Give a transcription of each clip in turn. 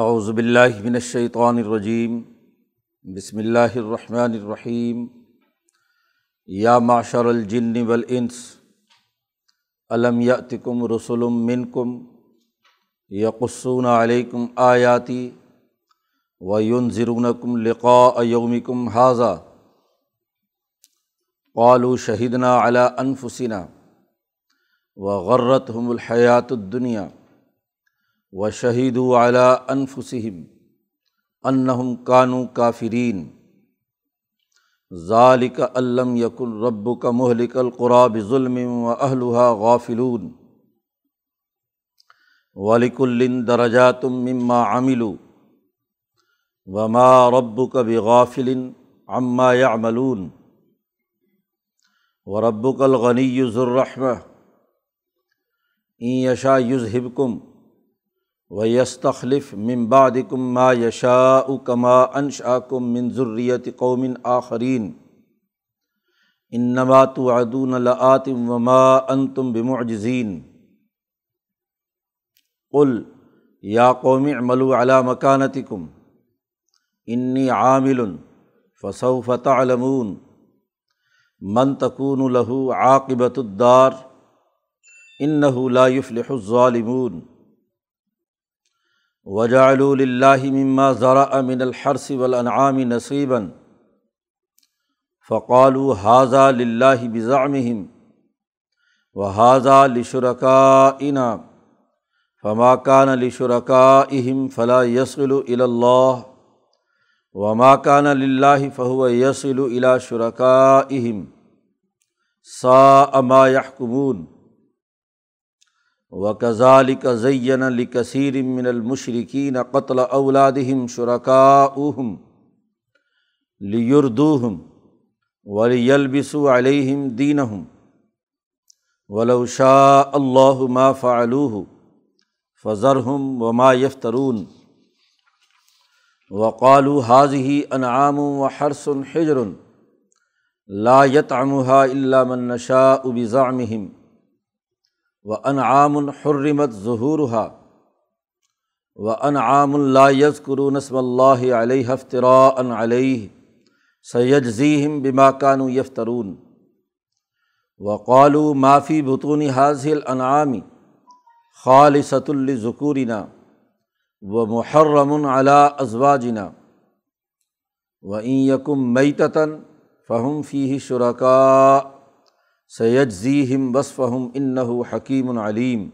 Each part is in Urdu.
اعوذ باللہ من الشیطان الرجیم، بسم اللہ الرحمن الرحیم، یا معشر الجن والانس علم یاتکم رسل منکم یقصون علیکم آیاتی وینذرونکم لقاء یومکم حاذا، قالوا شہدنا علی انفسنا وغرتهم الحیات الدنیا۔ و شہید علیٰ انفسم انہم کانو کافرین ذالک علم یق الرب کا محلک القراب ظلم و اہلحا غافلون ولک الن درجاتم مما عملو وما رب کا بغافل عما یعملون و رب الغنی ذرحمہ این یشا یذہبکم و یستخلف ممباد کم ما یشا کما انشا کم منظریت قومن آخرین ان نمات ادون وما ان تم بمعجزین قل یا قوم ملو علا مکانت کم انی عامل فصوفت علمون من تکون لہو عاقبۃ الدار ان لا يفلح الظالمون وجعل اللہ مما ذرا امن الحرث والانعام نصیباً فقال حاضہ للہ بزامہم و حاضہ لشرکا فما کان لشرکا اہم فلاں یسل الا وما کان للہ فہو یسل الا شرکا اہم سا اما یحکمون و کزال کا زین علی کثیر من المشرقین قتل اولادہم شرکاءہم لیردوہم ولیلبسوا علیہم دینہم ولو شاء اللہ ما فعلوہ فضرہم وما یفترون وقالوا حاضی انعام و حرس حجر لا يطعمها الا من نشاء بزعمہم و انعام الحرمت ظہورہ و انعام اللہ یز نسم اللہ علیہ ہفترا ان علیہ سید ذیم بما کانو یفترون و قالو معافی بطون حاضل انعامی خالصۃ الظکورینہ و محرم علا ازواجنا و این یکم میتن فہم فی شرکا سید ذیم بصفہم ان حکیم العلیم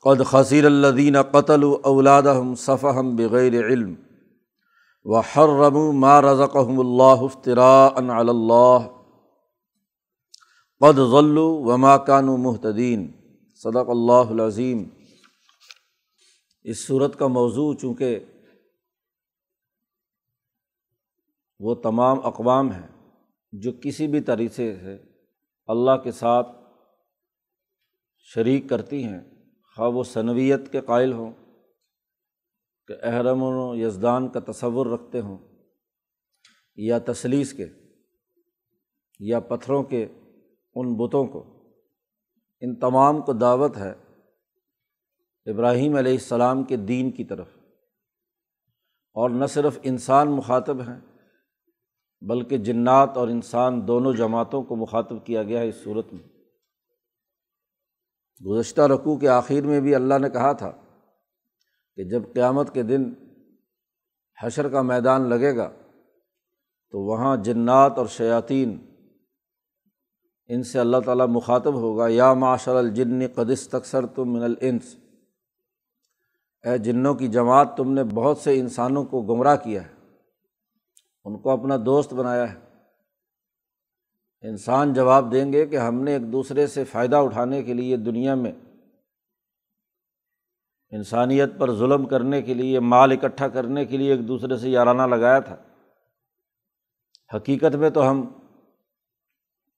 قد خصیر الدین قتل اولادہم صفحم بغیر علم و حرم ما رضقہم اللہ افطرا ان جو کسی بھی طریقے سے اللہ کے ساتھ شریک کرتی ہیں، خواہ وہ صنویت کے قائل ہوں، کہ احرم و یزدان کا تصور رکھتے ہوں، یا تصلیس کے، یا پتھروں کے ان بتوں کو۔ ان تمام کو دعوت ہے ابراہیم علیہ السلام کے دین کی طرف۔ اور نہ صرف انسان مخاطب ہیں بلکہ جنات اور انسان دونوں جماعتوں کو مخاطب کیا گیا ہے اس صورت میں۔ گزشتہ رقوع کے آخر میں بھی اللہ نے کہا تھا کہ جب قیامت کے دن حشر کا میدان لگے گا تو وہاں جنات اور شیاطین ان سے اللہ تعالیٰ مخاطب ہوگا۔ یا معاشر الجن قدس تکثر تم من الانس۔ اے جنوں کی جماعت، تم نے بہت سے انسانوں کو گمراہ کیا ہے۔ ان کو اپنا دوست بنایا ہے۔ انسان جواب دیں گے کہ ہم نے ایک دوسرے سے فائدہ اٹھانے کے لیے دنیا میں انسانیت پر ظلم کرنے کے لیے مال اکٹھا کرنے کے لیے ایک دوسرے سے یارانہ لگایا تھا۔ حقیقت میں تو ہم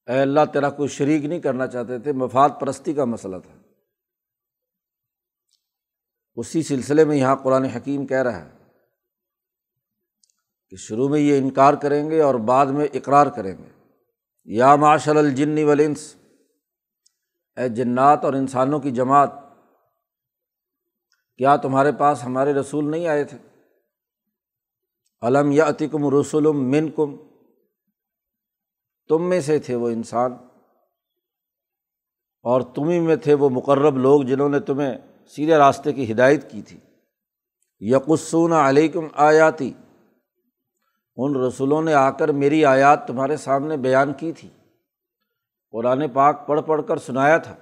اے اللہ تیرا کوئی شریک نہیں کرنا چاہتے تھے، مفاد پرستی کا مسئلہ تھا۔ اسی سلسلے میں یہاں قرآن حکیم کہہ رہا ہے۔ کہ شروع میں یہ انکار کریں گے اور بعد میں اقرار کریں گے۔ یا معاشر الجن ولنس اے جنات اور انسانوں کی جماعت، کیا تمہارے پاس ہمارے رسول نہیں آئے تھے؟ علم یا عتکم رسول من کم تم میں سے تھے وہ انسان اور تمہیں میں تھے وہ مقرب لوگ جنہوں نے تمہیں سیدھے راستے کی ہدایت کی تھی۔ یقسون علیکم آیاتی ان رسولوں نے آ کر میری آیات تمہارے سامنے بیان کی تھی۔ قرآن پاک پڑھ پڑھ کر سنایا تھا۔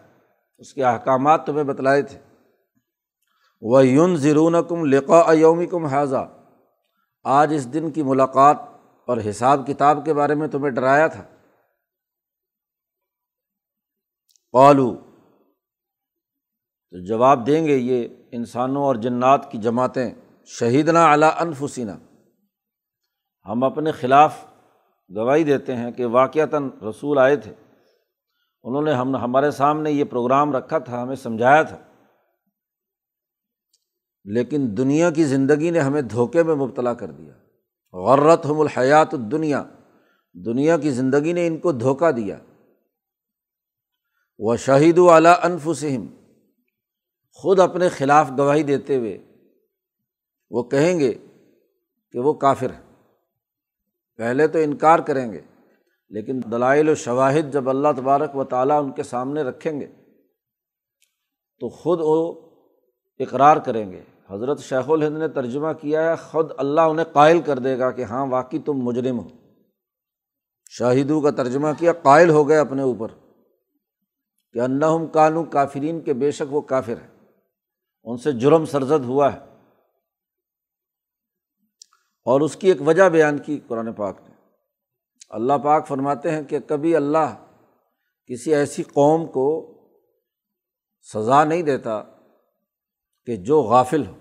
اس کے احکامات تمہیں بتلائے تھے۔ وہ یون ضرون کم لقا یومی کم حاضہ آج اس دن کی ملاقات اور حساب کتاب کے بارے میں تمہیں ڈرایا تھا۔ قالو تو جواب دیں گے یہ انسانوں اور جنات کی جماعتیں، شہیدنا علا انفسینہ ہم اپنے خلاف گواہی دیتے ہیں کہ واقعتاً رسول آئے تھے۔ انہوں نے ہم ہمارے سامنے یہ پروگرام رکھا تھا، ہمیں سمجھایا تھا۔ لیکن دنیا کی زندگی نے ہمیں دھوکے میں مبتلا کر دیا۔ غرت ہم الحیات دنیا دنیا کی زندگی نے ان کو دھوکہ دیا۔ وہ شہید والا انفسم خود اپنے خلاف گواہی دیتے ہوئے وہ کہیں گے کہ وہ کافر ہے پہلے تو انکار کریں گے، لیکن دلائل و شواہد جب اللہ تبارک و تعالیٰ ان کے سامنے رکھیں گے تو خود وہ اقرار کریں گے۔ حضرت شیخ الہند نے ترجمہ کیا ہے، خود اللہ انہیں قائل کر دے گا کہ ہاں واقعی تم مجرم ہو۔ شاہدوں کا ترجمہ کیا، قائل ہو گئے اپنے اوپر کہ انہم کانو کافرین کے بے شک وہ کافر ہے ان سے جرم سرزد ہوا ہے۔ اور اس کی ایک وجہ بیان کی قرآن پاک نے۔ اللہ پاک فرماتے ہیں کہ کبھی اللہ کسی ایسی قوم کو سزا نہیں دیتا کہ جو غافل ہو،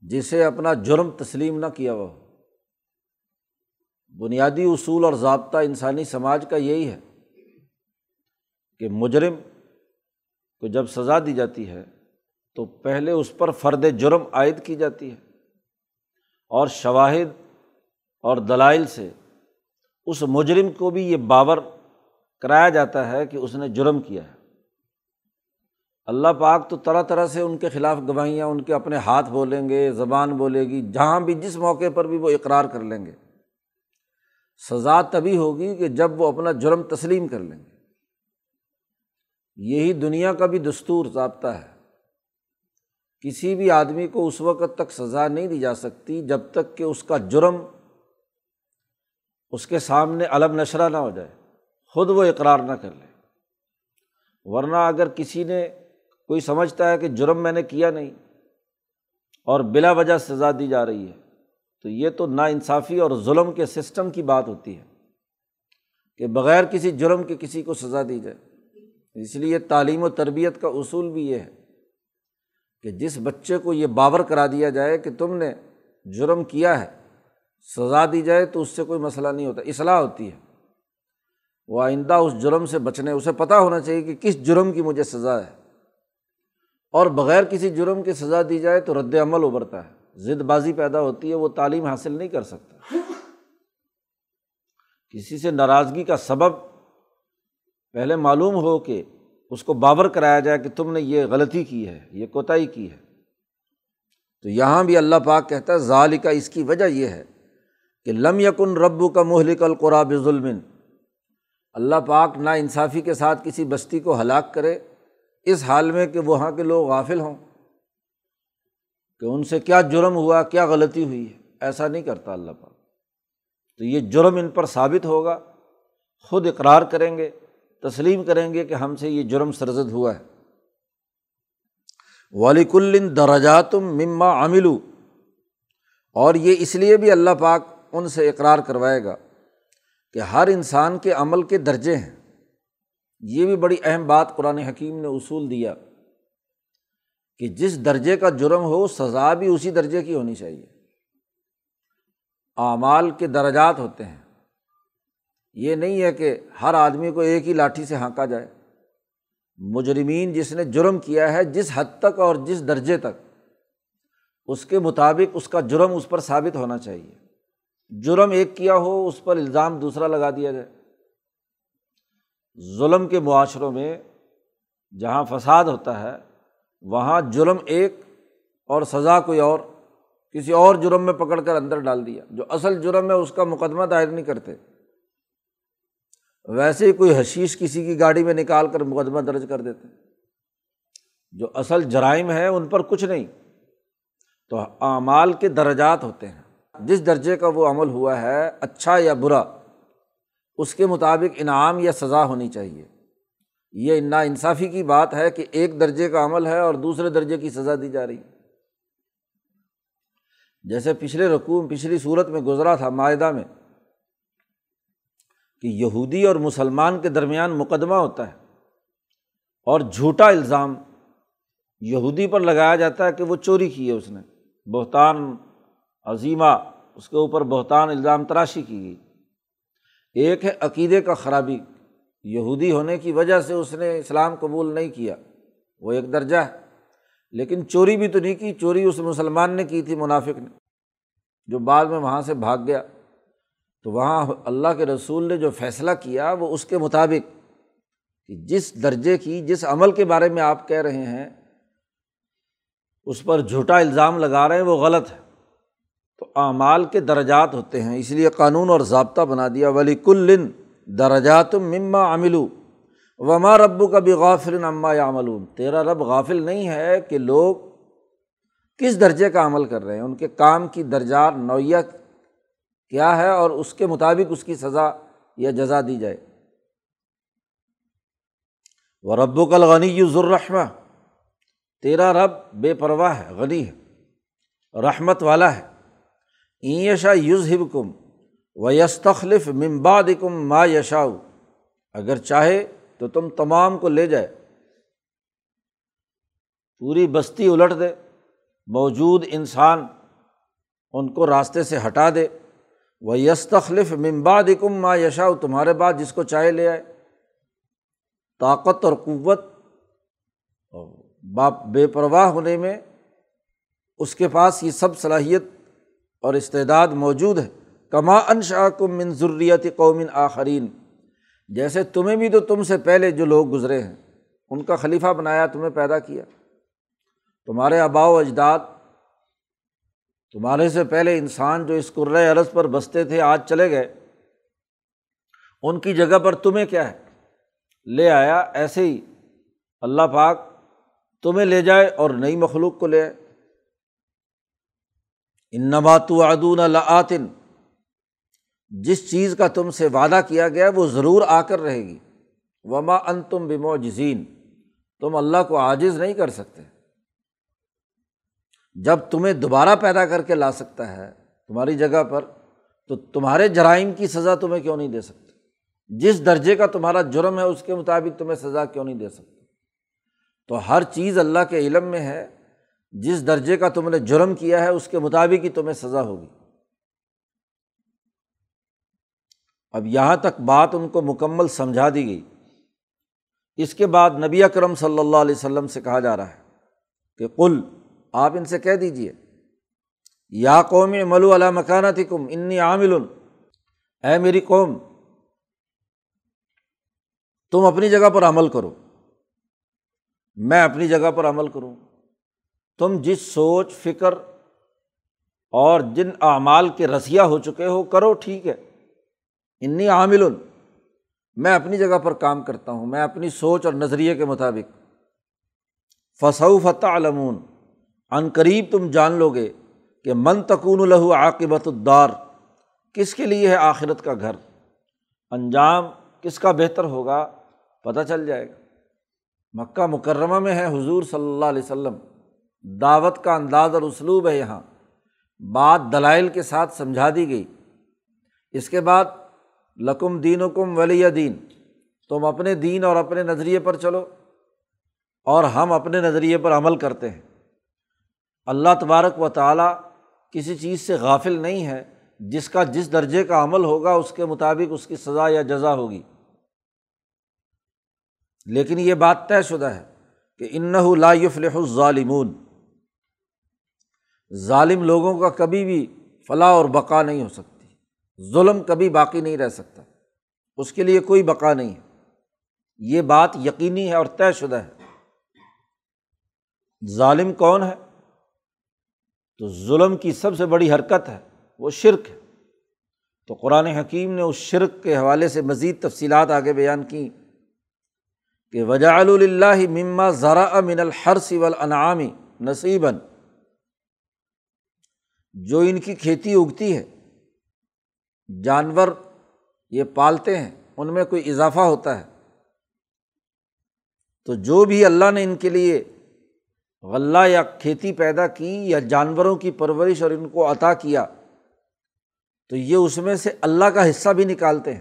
جسے اپنا جرم تسلیم نہ کیا ہوا ہو۔ بنیادی اصول اور ضابطہ انسانی سماج کا یہی ہے کہ مجرم کو جب سزا دی جاتی ہے تو پہلے اس پر فرد جرم عائد کی جاتی ہے۔ اور شواہد اور دلائل سے اس مجرم کو بھی یہ باور کرایا جاتا ہے کہ اس نے جرم کیا ہے۔ اللہ پاک تو طرح طرح سے ان کے خلاف گواہیاں، ان کے اپنے ہاتھ بولیں گے، زبان بولے گی، جہاں بھی جس موقع پر بھی وہ اقرار کر لیں گے۔ سزا تبھی ہوگی کہ جب وہ اپنا جرم تسلیم کر لیں گے۔ یہی دنیا کا بھی دستور ضابطہ ہے۔ کسی بھی آدمی کو اس وقت تک سزا نہیں دی جا سکتی جب تک کہ اس کا جرم اس کے سامنے علم نشرہ نہ ہو جائے، خود وہ اقرار نہ کر لے۔ ورنہ اگر کسی نے، کوئی سمجھتا ہے کہ جرم میں نے کیا نہیں اور بلا وجہ سزا دی جا رہی ہے، تو یہ تو نا انصافی اور ظلم کے سسٹم کی بات ہوتی ہے کہ بغیر کسی جرم کے کسی کو سزا دی جائے۔ اس لیے تعلیم و تربیت کا اصول بھی یہ ہے۔ کہ جس بچے کو یہ باور کرا دیا جائے کہ تم نے جرم کیا ہے، سزا دی جائے تو اس سے کوئی مسئلہ نہیں ہوتا، اصلاح ہوتی ہے۔ وہ آئندہ اس جرم سے بچنے، اسے پتہ ہونا چاہیے کہ کس جرم کی مجھے سزا ہے۔ اور بغیر کسی جرم کی سزا دی جائے تو رد عمل ابھرتا ہے۔ ضد بازی پیدا ہوتی ہے، وہ تعلیم حاصل نہیں کر سکتا۔ کسی سے ناراضگی کا سبب پہلے معلوم ہو کہ اس کو بابر کرایا جائے کہ تم نے یہ غلطی کی ہے، یہ کوتاہی کی ہے۔ تو یہاں بھی اللہ پاک کہتا ہے ظال کا اس کی وجہ یہ ہے کہ لم یکن ربو کا مہلک القراب ظلم اللہ پاک نا انصافی کے ساتھ کسی بستی کو ہلاک کرے، اس حال میں کہ وہاں کے لوگ غافل ہوں۔ کہ ان سے کیا جرم ہوا، کیا غلطی ہوئی ہے، ایسا نہیں کرتا اللہ پاک۔ تو یہ جرم ان پر ثابت ہوگا، خود اقرار کریں گے۔ تسلیم کریں گے کہ ہم سے یہ جرم سرزد ہوا ہے۔ ولیک الن درجاتم مما عملو اور یہ اس لیے بھی اللہ پاک ان سے اقرار کروائے گا کہ ہر انسان کے عمل کے درجے ہیں۔ یہ بھی بڑی اہم بات قرآن حکیم نے اصول دیا کہ جس درجے کا جرم ہو، سزا بھی اسی درجے کی ہونی چاہیے۔ اعمال کے درجات ہوتے ہیں۔ یہ نہیں ہے کہ ہر آدمی کو ایک ہی لاٹھی سے ہانکا جائے۔ مجرمین جس نے جرم کیا ہے جس حد تک اور جس درجے تک، اس کے مطابق اس کا جرم اس پر ثابت ہونا چاہیے۔ جرم ایک کیا ہو، اس پر الزام دوسرا لگا دیا جائے۔ ظلم کے معاشروں میں جہاں فساد ہوتا ہے، وہاں جرم ایک اور سزا کوئی اور کسی اور جرم میں پکڑ کر اندر ڈال دیا۔ جو اصل جرم ہے، اس کا مقدمہ دائر نہیں کرتے۔ ویسے ہی کوئی حشیش کسی کی گاڑی میں نکال کر مقدمہ درج کر دیتے جو اصل جرائم ہے ان پر کچھ نہیں۔ تو اعمال کے درجات ہوتے ہیں۔ جس درجے کا وہ عمل ہوا ہے اچھا یا برا، اس کے مطابق انعام یا سزا ہونی چاہیے۔ یہ نا انصافی کی بات ہے کہ ایک درجے کا عمل ہے اور دوسرے درجے کی سزا دی جا رہی ہے۔ جیسے پچھلے رقوم پچھلی صورت میں گزرا تھا معاہدہ میں۔ کہ یہودی اور مسلمان کے درمیان مقدمہ ہوتا ہے اور جھوٹا الزام یہودی پر لگایا جاتا ہے کہ وہ چوری کی ہے اس نے، بہتان عظیمہ، اس کے اوپر بہتان الزام تراشی کی گئی۔ ایک ہے عقیدے کا خرابی، یہودی ہونے کی وجہ سے اس نے اسلام قبول نہیں کیا، وہ ایک درجہ ہے۔ لیکن چوری بھی تو نہیں کی، چوری اس مسلمان نے کی تھی، منافق نے، جو بعد میں وہاں سے بھاگ گیا۔ تو وہاں اللہ کے رسول نے جو فیصلہ کیا وہ اس کے مطابق کہ جس درجے کی، جس عمل کے بارے میں آپ کہہ رہے ہیں، اس پر جھوٹا الزام لگا رہے ہیں، وہ غلط ہے۔ تو اعمال کے درجات ہوتے ہیں، اس لیے قانون اور ضابطہ بنا دیا۔ ولی کل درجات مما عملو وما ربو کا بھی غافل اما یا تیرا رب غافل نہیں ہے کہ لوگ کس درجے کا عمل کر رہے ہیں۔ ان کے کام کی درجات نوعیت کیا ہے اور اس کے مطابق اس کی سزا یا جزا دی جائے۔ وہ رب و کل غنی ذرحمہ تیرا رب بے پرواہ ہے، غنی ہے، رحمت والا ہے۔ ایشا یوز ہب کم و یستخلف ممباد کم ما یشاؤ اگر چاہے تو تم تمام کو لے جائے۔ پوری بستی الٹ دے، موجود انسان ان کو راستے سے ہٹا دے۔ وہ یستخلف ممباد کم ما یشاؤ تمہارے بعد جس کو چاہے لے آئے۔ طاقت اور قوت باپ بے پرواہ ہونے میں اس کے پاس یہ سب صلاحیت اور استعداد موجود ہے۔ کما انشا کم من ضروریت قومن آخرین جیسے تمہیں بھی تو تم سے پہلے جو لوگ گزرے ہیں، ان کا خلیفہ بنایا، تمہیں پیدا کیا۔ تمہارے آبا و اجداد تمہارے سے پہلے انسان جو اس قرۂۂ عرض پر بستے تھے، آج چلے گئے۔ ان کی جگہ پر تمہیں کیا ہے؟ لے آیا، ایسے ہی اللہ پاک تمہیں لے جائے اور نئی مخلوق کو لے آئے۔ ان نبات ادون العطن جس چیز کا تم سے وعدہ کیا گیا، وہ ضرور آ کر رہے گی۔ وما ان تم بمو جزین تم اللہ کو عاجز نہیں کر سکتے۔ جب تمہیں دوبارہ پیدا کر کے لا سکتا ہے تمہاری جگہ پر، تو تمہارے جرائم کی سزا تمہیں کیوں نہیں دے سکتے؟ جس درجے کا تمہارا جرم ہے، اس کے مطابق تمہیں سزا کیوں نہیں دے سکتے؟ تو ہر چیز اللہ کے علم میں ہے، جس درجے کا تم نے جرم کیا ہے، اس کے مطابق ہی تمہیں سزا ہوگی۔ اب یہاں تک بات ان کو مکمل سمجھا دی گئی۔ اس کے بعد نبی اکرم صلی اللہ علیہ وسلم سے کہا جا رہا ہے کہ کل آپ ان سے کہہ دیجیے یا قوم ملو علا مکانہ تھی کم انی عامل. اے میری قوم، تم اپنی جگہ پر عمل کرو، میں اپنی جگہ پر عمل کروں۔ تم جس سوچ، فکر اور جن اعمال کے رسیہ ہو چکے ہو، کرو، ٹھیک ہے۔ انی عامل، میں اپنی جگہ پر کام کرتا ہوں، میں اپنی سوچ اور نظریے کے مطابق۔ فصو فتح علمون عن قریب تم جان لو گے کہ من تکون الہو عاقبت الدار، کس کے لیے ہے آخرت کا گھر؟ انجام کس کا بہتر ہوگا پتہ چل جائے گا۔ مکہ مکرمہ میں ہے حضور صلی اللہ علیہ وسلم۔ دعوت کا انداز اور اسلوب ہے یہاں۔ بات دلائل کے ساتھ سمجھا دی گئی۔ اس کے بعد، لکم دین و کم ولی دین۔ تم اپنے دین اور اپنے نظریے پر چلو اور ہم اپنے نظریے پر عمل کرتے ہیں۔ اللہ تبارک و تعالیٰ کسی چیز سے غافل نہیں ہے، جس کا جس درجے کا عمل ہوگا، اس کے مطابق اس کی سزا یا جزا ہوگی۔ لیکن یہ بات طے شدہ ہے کہ انّ تو ظلم کی سب سے بڑی حرکت ہے، وہ شرک ہے۔ تو قرآن حکیم نے اس شرک کے حوالے سے مزید تفصیلات آگے بیان کی کہ وجا اللہ مما ذرا من الحرث والانعام نصیباً جو ان کی کھیتی اگتی ہے، جانور یہ پالتے ہیں، ان میں کوئی اضافہ ہوتا ہے۔ تو جو بھی اللہ نے ان کے لیے غلہ یا کھیتی پیدا کی یا جانوروں کی پرورش اور ان کو عطا کیا، تو یہ اس میں سے اللہ کا حصہ بھی نکالتے ہیں۔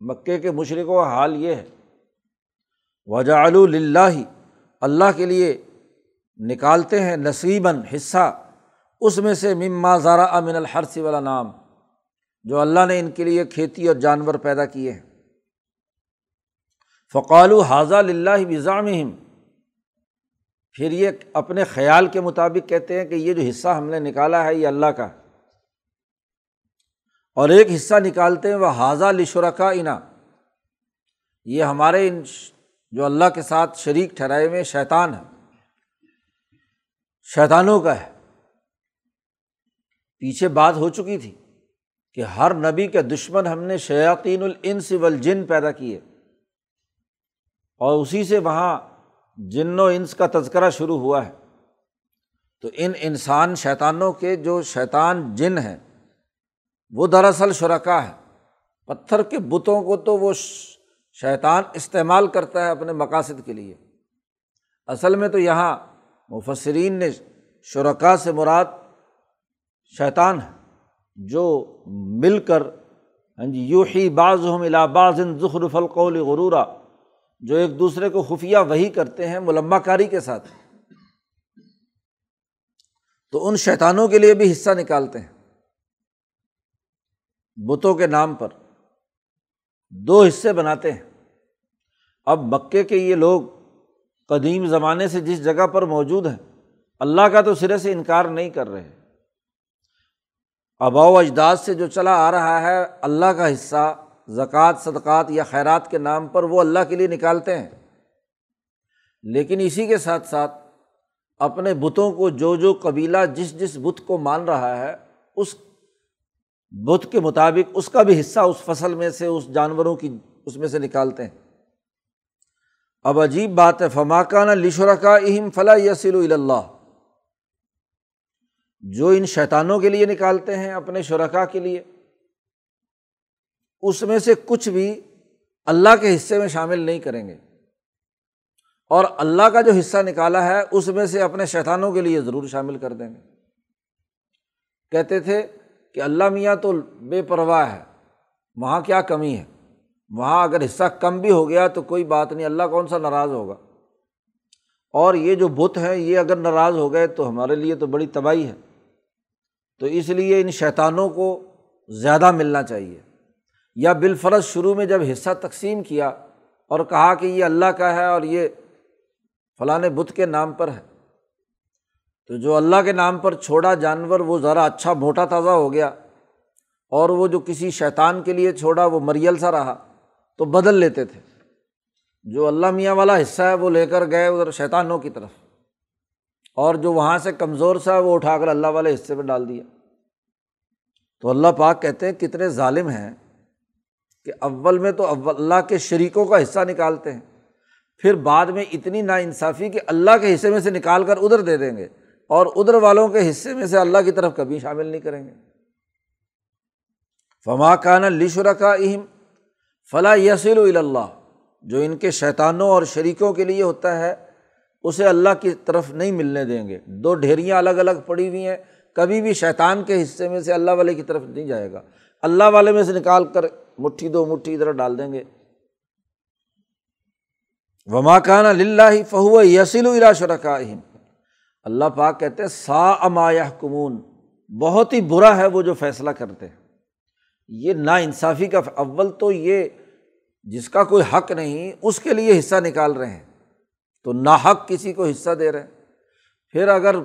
مکے کے مشرقوں کا حال یہ ہے۔ وجا اللہ اللہ کے لیے نکالتے ہیں نصیباً حصہ۔ اس میں سے مما زارا امن الحرث والا نام جو اللہ نے ان کے لیے کھیتی اور جانور پیدا کیے ہیں۔ فقال حاضہ اللہ بزام پھر یہ اپنے خیال کے مطابق کہتے ہیں کہ یہ جو حصہ ہم نے نکالا ہے یہ اللہ کا اور ایک حصہ نکالتے ہیں وہ حاضہ لشرکا انا۔ یہ ہمارے ان جو اللہ کے ساتھ شریک ٹھہرائے ہوئے شیطان ہے شیطانوں کا ہے۔ پیچھے بات ہو چکی تھی کہ ہر نبی کے دشمن ہم نے شیاطین الانس والجن پیدا کیے۔ اور اسی سے وہاں جن و انس کا تذکرہ شروع ہوا ہے۔ تو ان انسان شیطانوں کے جو شیطان جن ہیں، وہ دراصل شرکا ہے پتھر کے بتوں کو تو وہ شیطان استعمال کرتا ہے اپنے مقاصد کے لیے۔ اصل میں تو یہاں مفسرین نے شرکا سے مراد شیطان ہے جو مل کر ہاں جی یو ہی بعض ہم الاباظ ظخر فلقول غرورا۔ جو ایک دوسرے کو خفیہ وہی کرتے ہیں ملما کاری کے ساتھ۔ تو ان شیطانوں کے لیے بھی حصہ نکالتے ہیں۔ بتوں کے نام پر دو حصے بناتے ہیں۔ اب مکے کے یہ لوگ قدیم زمانے سے جس جگہ پر موجود ہیں، اللہ کا تو سرے سے انکار نہیں کر رہے۔ ابا و اجداد سے جو چلا آ رہا ہے، اللہ کا حصہ زکوٰۃ، صدقات یا خیرات کے نام پر وہ اللہ کے لیے نکالتے ہیں۔ لیکن اسی کے ساتھ ساتھ اپنے بتوں کو جو جو قبیلہ جس جس بت کو مان رہا ہے، اس بت کے مطابق اس کا بھی حصہ اس فصل میں سے، اس جانوروں کی اس میں سے نکالتے ہیں۔ اب عجیب بات ہے فماکانہ لشور کا اہم فلاں یسل اللہ جو ان شیطانوں کے لیے نکالتے ہیں اپنے شرکا کے لیے۔ اس میں سے کچھ بھی اللہ کے حصے میں شامل نہیں کریں گے۔ اور اللہ کا جو حصہ نکالا ہے، اس میں سے اپنے شیطانوں کے لیے ضرور شامل کر دیں گے۔ کہتے تھے کہ اللہ میاں تو بے پرواہ ہے، وہاں کیا کمی ہے؟ وہاں اگر حصہ کم بھی ہو گیا تو کوئی بات نہیں، اللہ کون سا ناراض ہوگا؟ اور یہ جو بت ہیں، یہ اگر ناراض ہو گئے تو ہمارے لیے تو بڑی تباہی ہے۔ تو اس لیے ان شیطانوں کو زیادہ ملنا چاہیے۔ یا بالفرض شروع میں جب حصہ تقسیم کیا اور کہا کہ یہ اللہ کا ہے اور یہ فلاں بت کے نام پر ہے، تو جو اللہ کے نام پر چھوڑا جانور وہ ذرا اچھا موٹا تازہ ہو گیا اور وہ جو کسی شیطان کے لیے چھوڑا وہ مریل سا رہا، تو بدل لیتے تھے۔ جو اللہ میاں والا حصہ ہے وہ لے کر گئے ادھر شیطانوں کی طرف۔ اور جو وہاں سے کمزور سا ہے وہ اٹھا کر اللہ والے حصے میں ڈال دیا۔ تو اللہ پاک کہتے ہیں کتنے ظالم ہیں۔ کہ اول میں تو اللہ کے شریکوں کا حصہ نکالتے ہیں، پھر بعد میں اتنی نا انصافی کہ اللہ کے حصے میں سے نکال کر ادھر دے دیں گے اور ادھر والوں کے حصے میں سے اللہ کی طرف کبھی شامل نہیں کریں گے۔ فما کان لشر کا اہم فلاں یسیل اللہ جو ان کے شیطانوں اور شریکوں کے لیے ہوتا ہے، اسے اللہ کی طرف نہیں ملنے دیں گے۔ دو ڈھیریاں الگ الگ پڑی ہوئی ہیں، کبھی بھی شیطان کے حصے میں سے اللہ والے کی طرف نہیں جائے گا۔ اللہ والے میں سے نکال کر مٹھی دو مٹھی ادھر ڈال دیں گے۔ وما کان اللہ فہو یسیل الا شرکا اللہ پاک کہتے ہیں سا امایا کمون بہت ہی برا ہے وہ جو فیصلہ کرتے ہیں۔ یہ نا انصافی کا اول تو یہ جس کا کوئی حق نہیں، اس کے لیے حصہ نکال رہے ہیں۔ تو ناحق کسی کو حصہ دے رہے ہیں۔ پھر اگر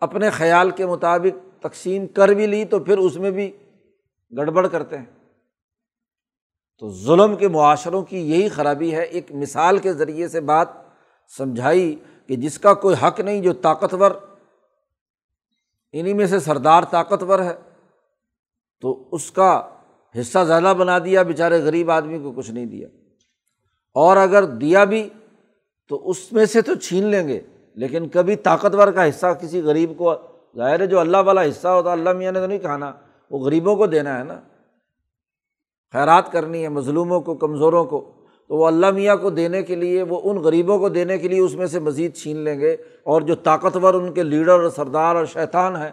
اپنے خیال کے مطابق تقسیم کر بھی لی، تو پھر اس میں بھی گڑبڑ کرتے ہیں۔ تو ظلم کے معاشروں کی یہی خرابی ہے، ایک مثال کے ذریعے سے بات سمجھائی کہ جس کا کوئی حق نہیں جو طاقتور انہیں میں سے سردار طاقتور ہے۔ تو اس کا حصہ زیادہ بنا دیا، بیچارے غریب آدمی کو کچھ نہیں دیا۔ اور اگر دیا بھی، تو اس میں سے تو چھین لیں گے۔ لیکن کبھی طاقتور کا حصہ کسی غریب کو، ظاہر ہے جو اللہ والا حصہ ہوتا، اللہ میاں نے تو نہیں کھانا وہ غریبوں کو دینا ہے نا۔ خیرات کرنی ہے، مظلوموں کو، کمزوروں کو، تو وہ اللہ میاں کو دینے کے لیے، وہ ان غریبوں کو دینے کے لیے اس میں سے مزید چھین لیں گے اور جو طاقتور ان کے لیڈر اور سردار اور شیطان ہیں،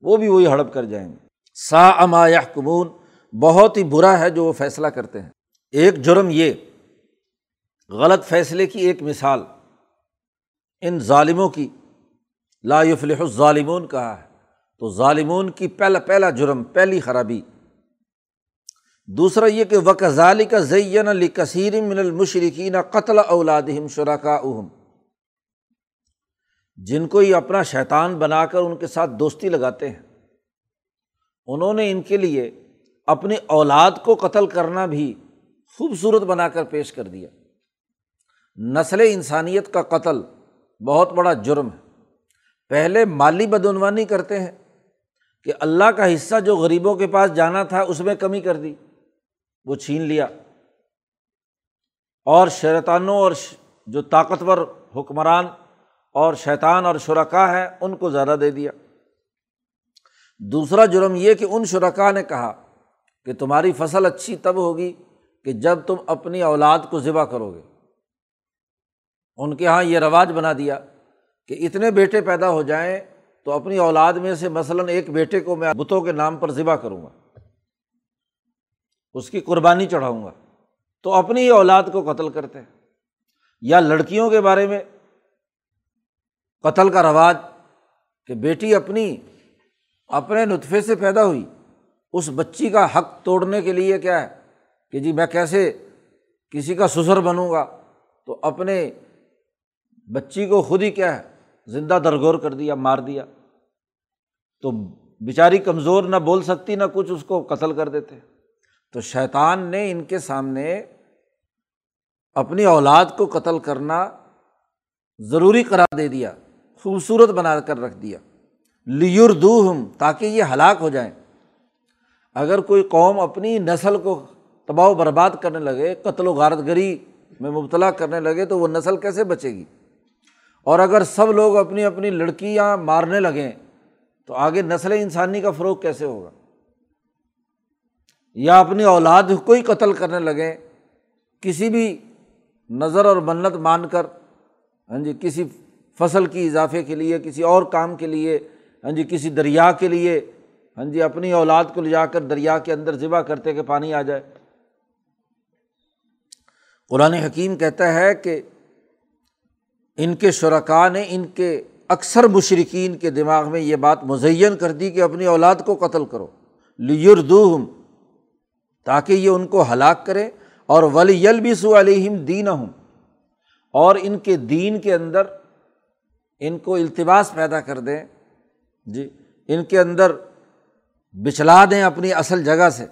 وہ بھی وہی ہڑپ کر جائیں گے۔ سا اما کمون بہت ہی برا ہے جو وہ فیصلہ کرتے ہیں۔ ایک جرم یہ، غلط فیصلے کی ایک مثال ان ظالموں کی، لا یفلح الظالمون کہا ہے۔ تو ظالمون کی پہلا پہلا جرم، پہلی خرابی دوسرا یہ کہ وکزالی کا زین علی کثیر من المشرقین قتل اولادہم شرکا اہم جن کو یہ اپنا شیطان بنا کر ان کے ساتھ دوستی لگاتے ہیں۔ انہوں نے ان کے لیے اپنی اولاد کو قتل کرنا بھی خوبصورت بنا کر پیش کر دیا۔ نسل انسانیت کا قتل بہت بڑا جرم ہے۔ پہلے مالی بدعنوانی کرتے ہیں کہ اللہ کا حصہ جو غریبوں کے پاس جانا تھا اس میں کمی کر دی۔ وہ چھین لیا۔ اور شیطانوں اور جو طاقتور حکمران اور شیطان اور شرکا ہے ان کو زیادہ دے دیا۔ دوسرا جرم یہ کہ ان شرکا نے کہا کہ تمہاری فصل اچھی تب ہوگی کہ جب تم اپنی اولاد کو ذبح کرو گے۔ ان کے یہاں یہ رواج بنا دیا کہ اتنے بیٹے پیدا ہو جائیں تو اپنی اولاد میں سے مثلاً ایک بیٹے کو میں بتوں کے نام پر ذبح کروں گا۔ اس کی قربانی چڑھاؤں گا۔ تو اپنی ہی اولاد کو قتل کرتے ہیں۔ یا لڑکیوں کے بارے میں قتل کا رواج کہ بیٹی اپنی، اپنے نطفے سے پیدا ہوئی۔ اس بچی کا حق توڑنے کے لیے کیا ہے؟ کہ جی میں کیسے کسی کا سسر بنوں گا؟ تو اپنے بچی کو خود ہی کیا ہے؟ زندہ درگور کر دیا، مار دیا۔ تو بیچاری کمزور نہ بول سکتی، نہ کچھ اس کو قتل کر دیتے۔ تو شیطان نے ان کے سامنے اپنی اولاد کو قتل کرنا ضروری قرار دے دیا، خوبصورت بنا کر رکھ دیا۔ لیردو ہم تاکہ یہ ہلاک ہو جائیں۔ اگر کوئی قوم اپنی نسل کو تباہ و برباد کرنے لگے، قتل و غارت گری میں مبتلا کرنے لگے، تو وہ نسل کیسے بچے گی؟ اور اگر سب لوگ اپنی اپنی لڑکیاں مارنے لگیں، تو آگے نسل انسانی کا فروغ کیسے ہوگا؟ یا اپنی اولاد کو ہی قتل کرنے لگیں کسی بھی نظر اور منت مان کر ہاں جی کسی فصل کی اضافے کے لیے، کسی اور کام کے لیے ہاں جی کسی دریا کے لیے ہاں جی اپنی اولاد کو لے جا کر دریا کے اندر ذبح کرتے کہ پانی آ جائے۔ قرآن حکیم کہتا ہے کہ ان کے شرکا نے ان کے اکثر مشرقین کے دماغ میں یہ بات مزین کر دی کہ اپنی اولاد کو قتل کرو۔ لیردوہم تاکہ یہ ان کو ہلاک کرے اور ولی یلبسو علیہم دین ہوں اور ان کے دین کے اندر ان کو التباس پیدا کر دیں جی ان کے اندر بچلا دیں اپنی اصل جگہ سے،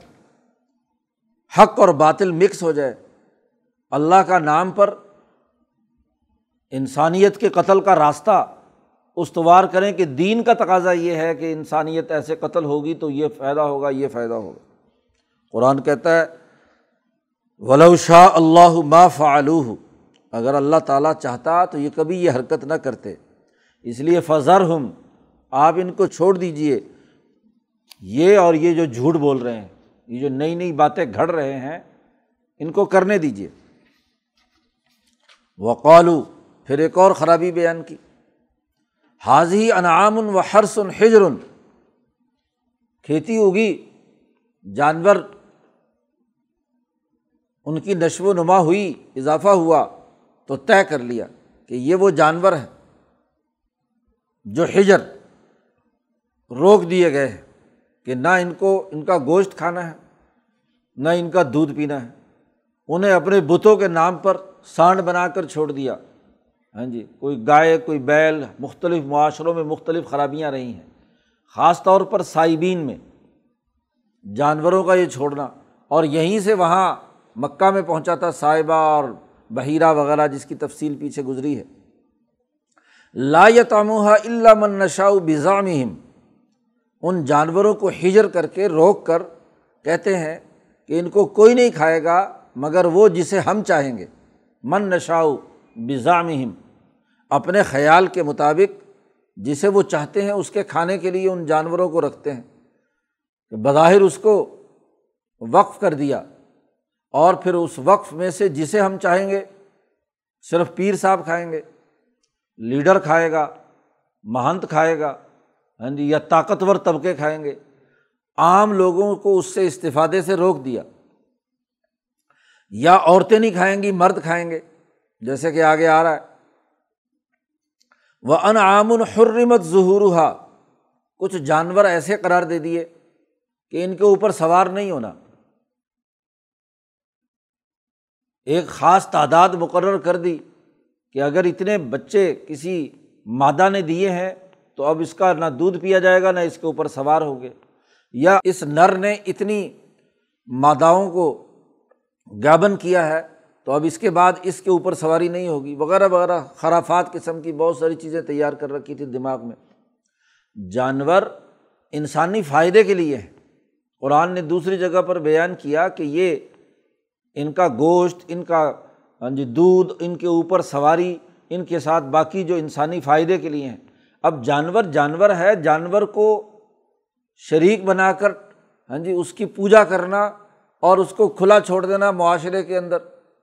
حق اور باطل مکس ہو جائے۔ اللہ کا نام پر انسانیت کے قتل کا راستہ استوار کریں کہ دین کا تقاضا یہ ہے کہ انسانیت ایسے قتل ہوگی تو یہ فائدہ ہوگا، یہ فائدہ ہوگا۔ قرآن کہتا ہے، ولو شاہ اللہ ما فعلو اگر اللہ تعالیٰ چاہتا تو یہ کبھی یہ حرکت نہ کرتے۔ اس لیے فضر ہم آپ ان کو چھوڑ دیجیے یہ اور یہ جو جھوٹ بول رہے ہیں، یہ جو نئی نئی باتیں گھڑ رہے ہیں، ان کو کرنے دیجیے وقالو، پھر ایک اور خرابی بیان کی۔ حاضی انعام و حرسن ہجر کھیتی ہوگی جانور ان کی نشو و نما ہوئی، اضافہ ہوا، تو طے کر لیا کہ یہ وہ جانور ہیں جو ہجر روک دیے گئے ہیں کہ نہ ان کو ان کا گوشت کھانا ہے، نہ ان کا دودھ پینا ہے۔ انہیں اپنے بتوں کے نام پر سانڈ بنا کر چھوڑ دیا۔ ہاں جی کوئی گائے، کوئی بیل، مختلف معاشروں میں مختلف خرابیاں رہی ہیں۔ خاص طور پر سائبین میں۔ جانوروں کا یہ چھوڑنا۔ اور یہیں سے وہاں مکہ میں پہنچا تھا صاحبہ اور بحیرہ وغیرہ جس کی تفصیل پیچھے گزری ہے۔ لا تامہ اللہ من نشاء بزام ان جانوروں کو ہجر کر کے روک کر کہتے ہیں کہ ان کو کوئی نہیں کھائے گا، مگر وہ جسے ہم چاہیں گے۔ من نشاؤ بزام اپنے خیال کے مطابق جسے وہ چاہتے ہیں، اس کے کھانے کے لیے ان جانوروں کو رکھتے ہیں۔ کہ بظاہر اس کو وقف کر دیا۔ اور پھر اس وقف میں سے جسے ہم چاہیں گے، صرف پیر صاحب کھائیں گے، لیڈر کھائے گا، مہنت کھائے گا ہاں جی یا طاقتور طبقے کھائیں گے۔ عام لوگوں کو اس سے استفادے سے روک دیا۔ یا عورتیں نہیں کھائیں گی، مرد کھائیں گے، جیسے کہ آگے آ رہا ہے۔ وہ انعام الحرمت ظہور کچھ جانور ایسے قرار دے دیے کہ ان کے اوپر سوار نہیں ہونا۔ ایک خاص تعداد مقرر کر دی کہ اگر اتنے بچے کسی مادہ نے دیے ہیں تو اب اس کا نہ دودھ پیا جائے گا نہ اس کے اوپر سوار ہو گئے۔ یا اس نر نے اتنی ماداؤں کو گابن کیا ہے تو اب اس کے بعد اس کے اوپر سواری نہیں ہوگی۔ وغیرہ وغیرہ، خرافات قسم کی بہت ساری چیزیں تیار کر رکھی تھی دماغ میں۔ جانور انسانی فائدے کے لیے ہیں قرآن نے دوسری جگہ پر بیان کیا کہ یہ ان کا گوشت، ان کا ہاں جی دودھ، ان کے اوپر سواری، ان کے ساتھ باقی جو انسانی فائدے کے لیے ہیں۔ اب جانور جانور ہے، جانور کو شریک بنا کر ہاں جی اس کی پوجا کرنا اور اس کو کھلا چھوڑ دینا معاشرے کے اندر۔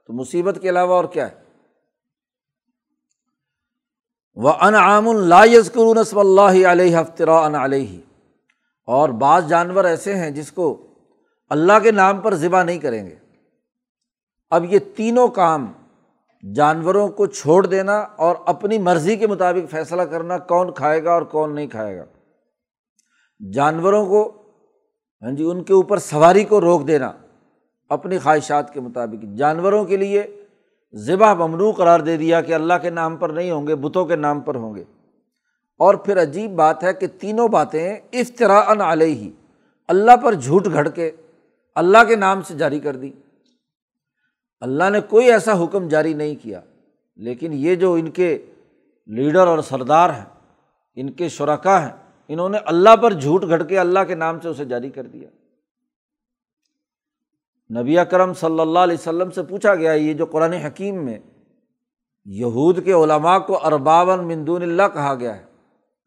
تو مصیبت کے علاوہ اور کیا ہے؟ وہ انعام اللہ کرون اللہ علیہ افطرا علیہ اور بعض جانور ایسے ہیں جس کو اللہ کے نام پر ذبح نہیں کریں گے۔ اب یہ تینوں کام جانوروں کو چھوڑ دینا اور اپنی مرضی کے مطابق فیصلہ کرنا کون کھائے گا اور کون نہیں کھائے گا۔ جانوروں کو ہاں جی ان کے اوپر سواری کو روک دینا اپنی خواہشات کے مطابق۔ جانوروں کے لیے ذبح ممنوع قرار دے دیا کہ اللہ کے نام پر نہیں ہوں گے، بتوں کے نام پر ہوں گے۔ اور پھر عجیب بات ہے کہ تینوں باتیں افطرا ان علیہ۔ ہی اللہ پر جھوٹ گھڑ کے، اللہ کے نام سے جاری کر دی۔ اللہ نے کوئی ایسا حکم جاری نہیں کیا، لیکن یہ جو ان کے لیڈر اور سردار ہیں، ان کے شرکا ہیں، انہوں نے اللہ پر جھوٹ گھڑ کے اللہ کے نام سے اسے جاری کر دیا۔ نبی کرم صلی اللہ علیہ وسلم سے پوچھا گیا، یہ جو قرآن حکیم میں یہود کے علماء کو اربابً مندون اللہ کہا گیا ہے،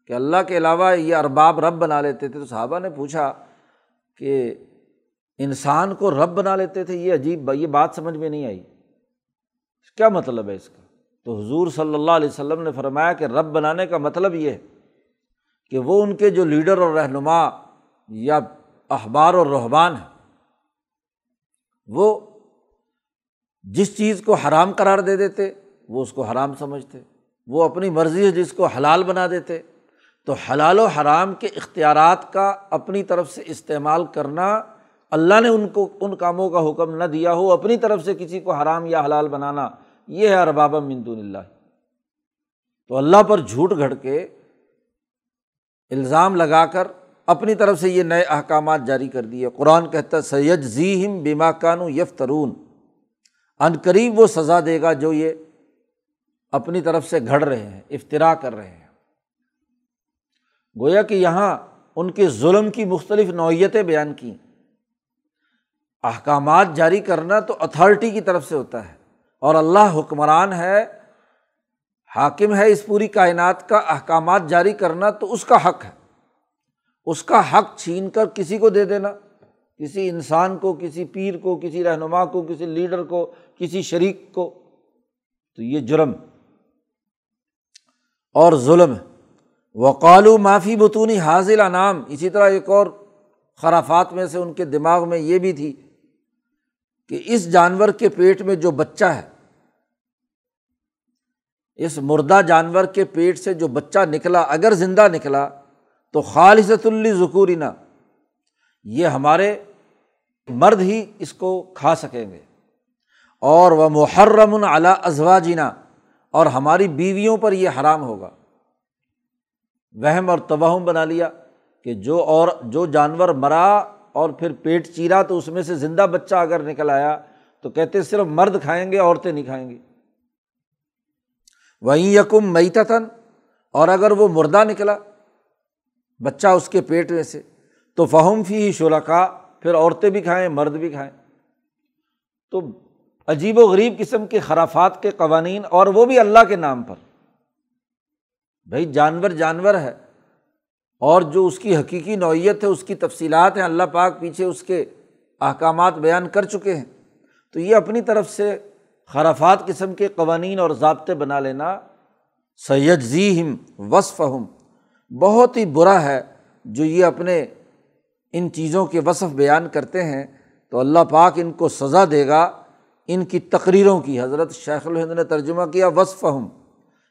کہ اللہ کے علاوہ یہ ارباب رب بنا لیتے تھے، تو صحابہ نے پوچھا کہ انسان کو رب بنا لیتے تھے، یہ عجیب یہ بات سمجھ میں نہیں آئی۔ کیا مطلب ہے اس کا؟ تو حضور صلی اللہ علیہ وسلم نے فرمایا کہ رب بنانے کا مطلب یہ ہے کہ وہ ان کے جو لیڈر اور رہنما یا اخبار اور رحبان ہیں، وہ جس چیز کو حرام قرار دے دیتے، وہ اس کو حرام سمجھتے، وہ اپنی مرضی سے جس کو حلال بنا دیتے۔ تو حلال و حرام کے اختیارات کا اپنی طرف سے استعمال کرنا اللہ نے ان کو ان کاموں کا حکم نہ دیا ہو، اپنی طرف سے کسی کو حرام یا حلال بنانا، یہ ہے اربابہ مندون اللہ۔ تو اللہ پر جھوٹ گھڑ کے الزام لگا کر اپنی طرف سے یہ نئے احکامات جاری کر دیے۔ قرآن کہتا سید ذی ہم بیما کانو یف ترون عن قریب وہ سزا دے گا جو یہ اپنی طرف سے گھڑ رہے ہیں افطرا کر رہے ہیں۔ گویا کہ یہاں ان کے ظلم کی مختلف نوعیتیں بیان کیں۔ احکامات جاری کرنا تو اتھارٹی کی طرف سے ہوتا ہے۔ اور اللہ حکمران ہے، حاکم ہے اس پوری کائنات کا، احکامات جاری کرنا تو اس کا حق ہے۔ اس کا حق چھین کر کسی کو دے دینا۔ کسی انسان کو، کسی پیر کو، کسی رہنما کو، کسی لیڈر کو، کسی شریک کو۔ تو یہ جرم اور ظلم۔ ہے وقالو معافی بتونی حاضل انعام اسی طرح ایک اور خرافات میں سے ان کے دماغ میں یہ بھی تھی۔ کہ اس جانور کے پیٹ میں جو بچہ ہے، اس مردہ جانور کے پیٹ سے جو بچہ نکلا، اگر زندہ نکلا، تو خالصۃ ذکورینہ یہ ہمارے مرد ہی اس کو کھا سکیں گے۔ اور وہ محرم اعلیٰ ازوا جینا اور ہماری بیویوں پر یہ حرام ہوگا۔ وہم اور توہم بنا لیا کہ جو اور جو جانور مرا اور پھر پیٹ چیرا تو اس میں سے زندہ بچہ اگر نکل آیا تو کہتے صرف مرد کھائیں گے، عورتیں نہیں کھائیں گی۔ وہیں یکم میتن اور اگر وہ مردہ نکلا بچہ اس کے پیٹ میں سے، تو فہم فی شرکا پھر عورتیں بھی کھائیں، مرد بھی کھائیں۔ تو عجیب و غریب قسم کے خرافات کے قوانین اور وہ بھی اللہ کے نام پر۔ بھائی جانور جانور ہے۔ اور جو اس کی حقیقی نوعیت ہے، اس کی تفصیلات ہیں، اللہ پاک پیچھے اس کے احکامات بیان کر چکے ہیں۔ تو یہ اپنی طرف سے خرافات قسم کے قوانین اور ضابطے بنا لینا سید زی ہم وصف ہم بہت ہی برا ہے جو یہ اپنے ان چیزوں کے وصف بیان کرتے ہیں۔ تو اللہ پاک ان کو سزا دے گا، ان کی تقریروں کی۔ حضرت شیخ الہند نے ترجمہ کیا وصف ہم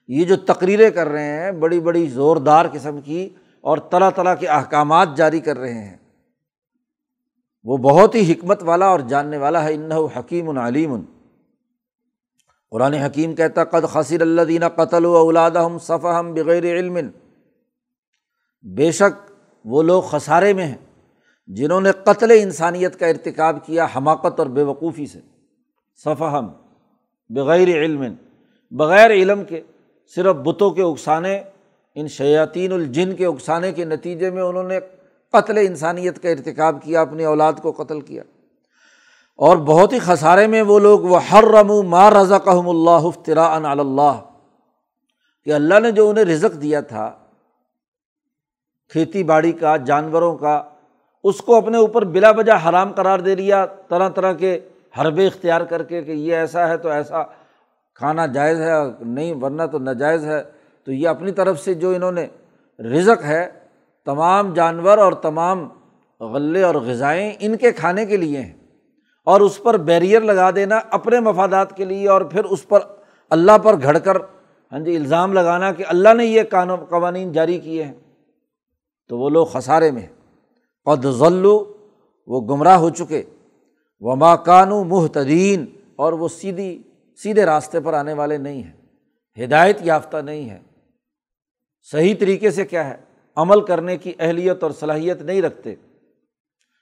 یہ جو تقریریں کر رہے ہیں، بڑی بڑی زوردار قسم کی۔ اور طرح طرح کے احکامات جاری کر رہے ہیں۔ وہ بہت ہی حکمت والا اور جاننے والا ہے۔ انّ ان شیاطین الجن کے اکسانے کے نتیجے میں انہوں نے قتل انسانیت کا ارتکاب کیا، اپنی اولاد کو قتل کیا۔ اور بہت ہی خسارے میں وہ لوگ وہ ہر رم ماں رضا کہم اللہ افطرا ان اللہ کہ اللہ نے جو انہیں رزق دیا تھا، کھیتی باڑی کا، جانوروں کا، اس کو اپنے اوپر بلا وجہ حرام قرار دے لیا طرح طرح کے حربے اختیار کر کے کہ یہ ایسا ہے تو ایسا، کھانا جائز ہے، نہیں، ورنہ تو ناجائز ہے۔ تو یہ اپنی طرف سے جو انہوں نے رزق ہے، تمام جانور اور تمام غلے اور غذائیں ان کے کھانے کے لیے ہیں۔ اور اس پر بیریئر لگا دینا اپنے مفادات کے لیے اور پھر اس پر اللہ پر گھڑ کر ہاں جی الزام لگانا کہ اللہ نے یہ قانون، قوانین جاری کیے ہیں۔ تو وہ لوگ خسارے میں قد ذلو وہ گمراہ ہو چکے۔ وہ ماکانو محتدین اور وہ سیدھی، سیدھے راستے پر آنے والے نہیں ہیں۔ ہدایت یافتہ نہیں ہے صحیح طریقے سے کیا ہے؟ عمل کرنے کی اہلیت اور صلاحیت نہیں رکھتے۔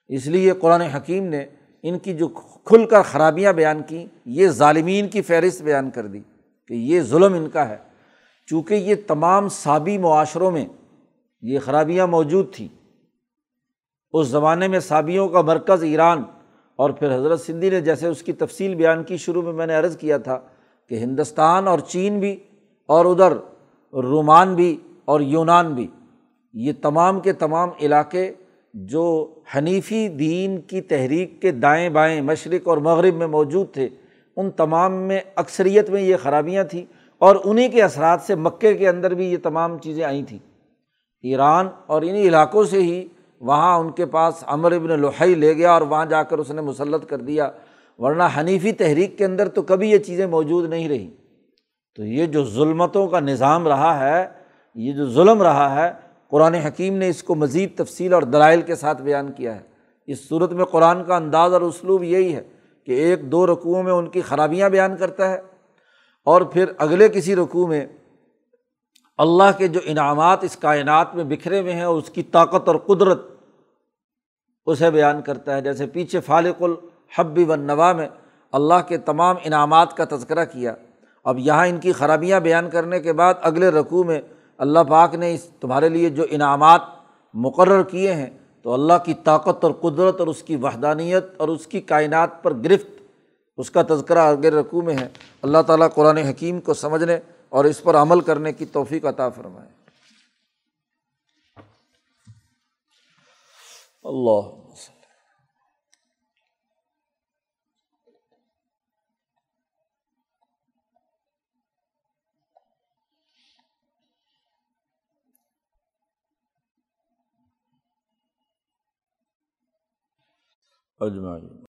اس لیے قرآن حکیم نے ان کی جو کھل کر خرابیاں بیان کیں، یہ ظالمین کی فہرست بیان کر دی کہ یہ ظلم ان کا ہے۔ چونکہ یہ تمام سابی معاشروں میں یہ خرابیاں موجود تھیں۔ اس زمانے میں سابیوں کا مرکز ایران اور پھر حضرت سندھی نے جیسے اس کی تفصیل بیان کی شروع میں میں نے عرض کیا تھا کہ ہندوستان اور چین بھی اور ادھر رومان بھی اور یونان بھی، یہ تمام کے تمام علاقے جو حنیفی دین کی تحریک کے دائیں بائیں مشرق اور مغرب میں موجود تھے، ان تمام میں اکثریت میں یہ خرابیاں تھیں اور انہیں کے اثرات سے مکے کے اندر بھی یہ تمام چیزیں آئی تھیں۔ ایران اور انہیں علاقوں سے ہی وہاں ان کے پاس امر ابن لوہائی لے گیا اور وہاں جا کر اس نے مسلط کر دیا، ورنہ حنیفی تحریک کے اندر تو کبھی یہ چیزیں موجود نہیں رہیں تو یہ جو ظلمتوں کا نظام رہا ہے یہ جو ظلم رہا ہے، قرآن حکیم نے اس کو مزید تفصیل اور دلائل کے ساتھ بیان کیا ہے۔ اس صورت میں قرآن کا انداز اور اسلوب یہی ہے کہ ایک دو رقوؤں میں ان کی خرابیاں بیان کرتا ہے اور پھر اگلے کسی رقوع میں اللہ کے جو انعامات اس کائنات میں بکھرے ہوئے ہیں، اس کی طاقت اور قدرت اسے بیان کرتا ہے۔ جیسے پیچھے فالق الحبی و نوا میں اللہ کے تمام انعامات کا تذکرہ کیا۔ اب یہاں ان کی خرابیاں بیان کرنے کے بعد اگلے رقوع میں اللہ پاک نے اس تمہارے لیے جو انعامات مقرر کیے ہیں، تو اللہ کی طاقت اور قدرت اور اس کی وحدانیت اور اس کی کائنات پر گرفت، اس کا تذکرہ اگلے رقوع میں ہے۔ اللہ تعالیٰ قرآن حکیم کو سمجھنے اور اس پر عمل کرنے کی توفیق عطا فرمائے۔ اللہ اجمائی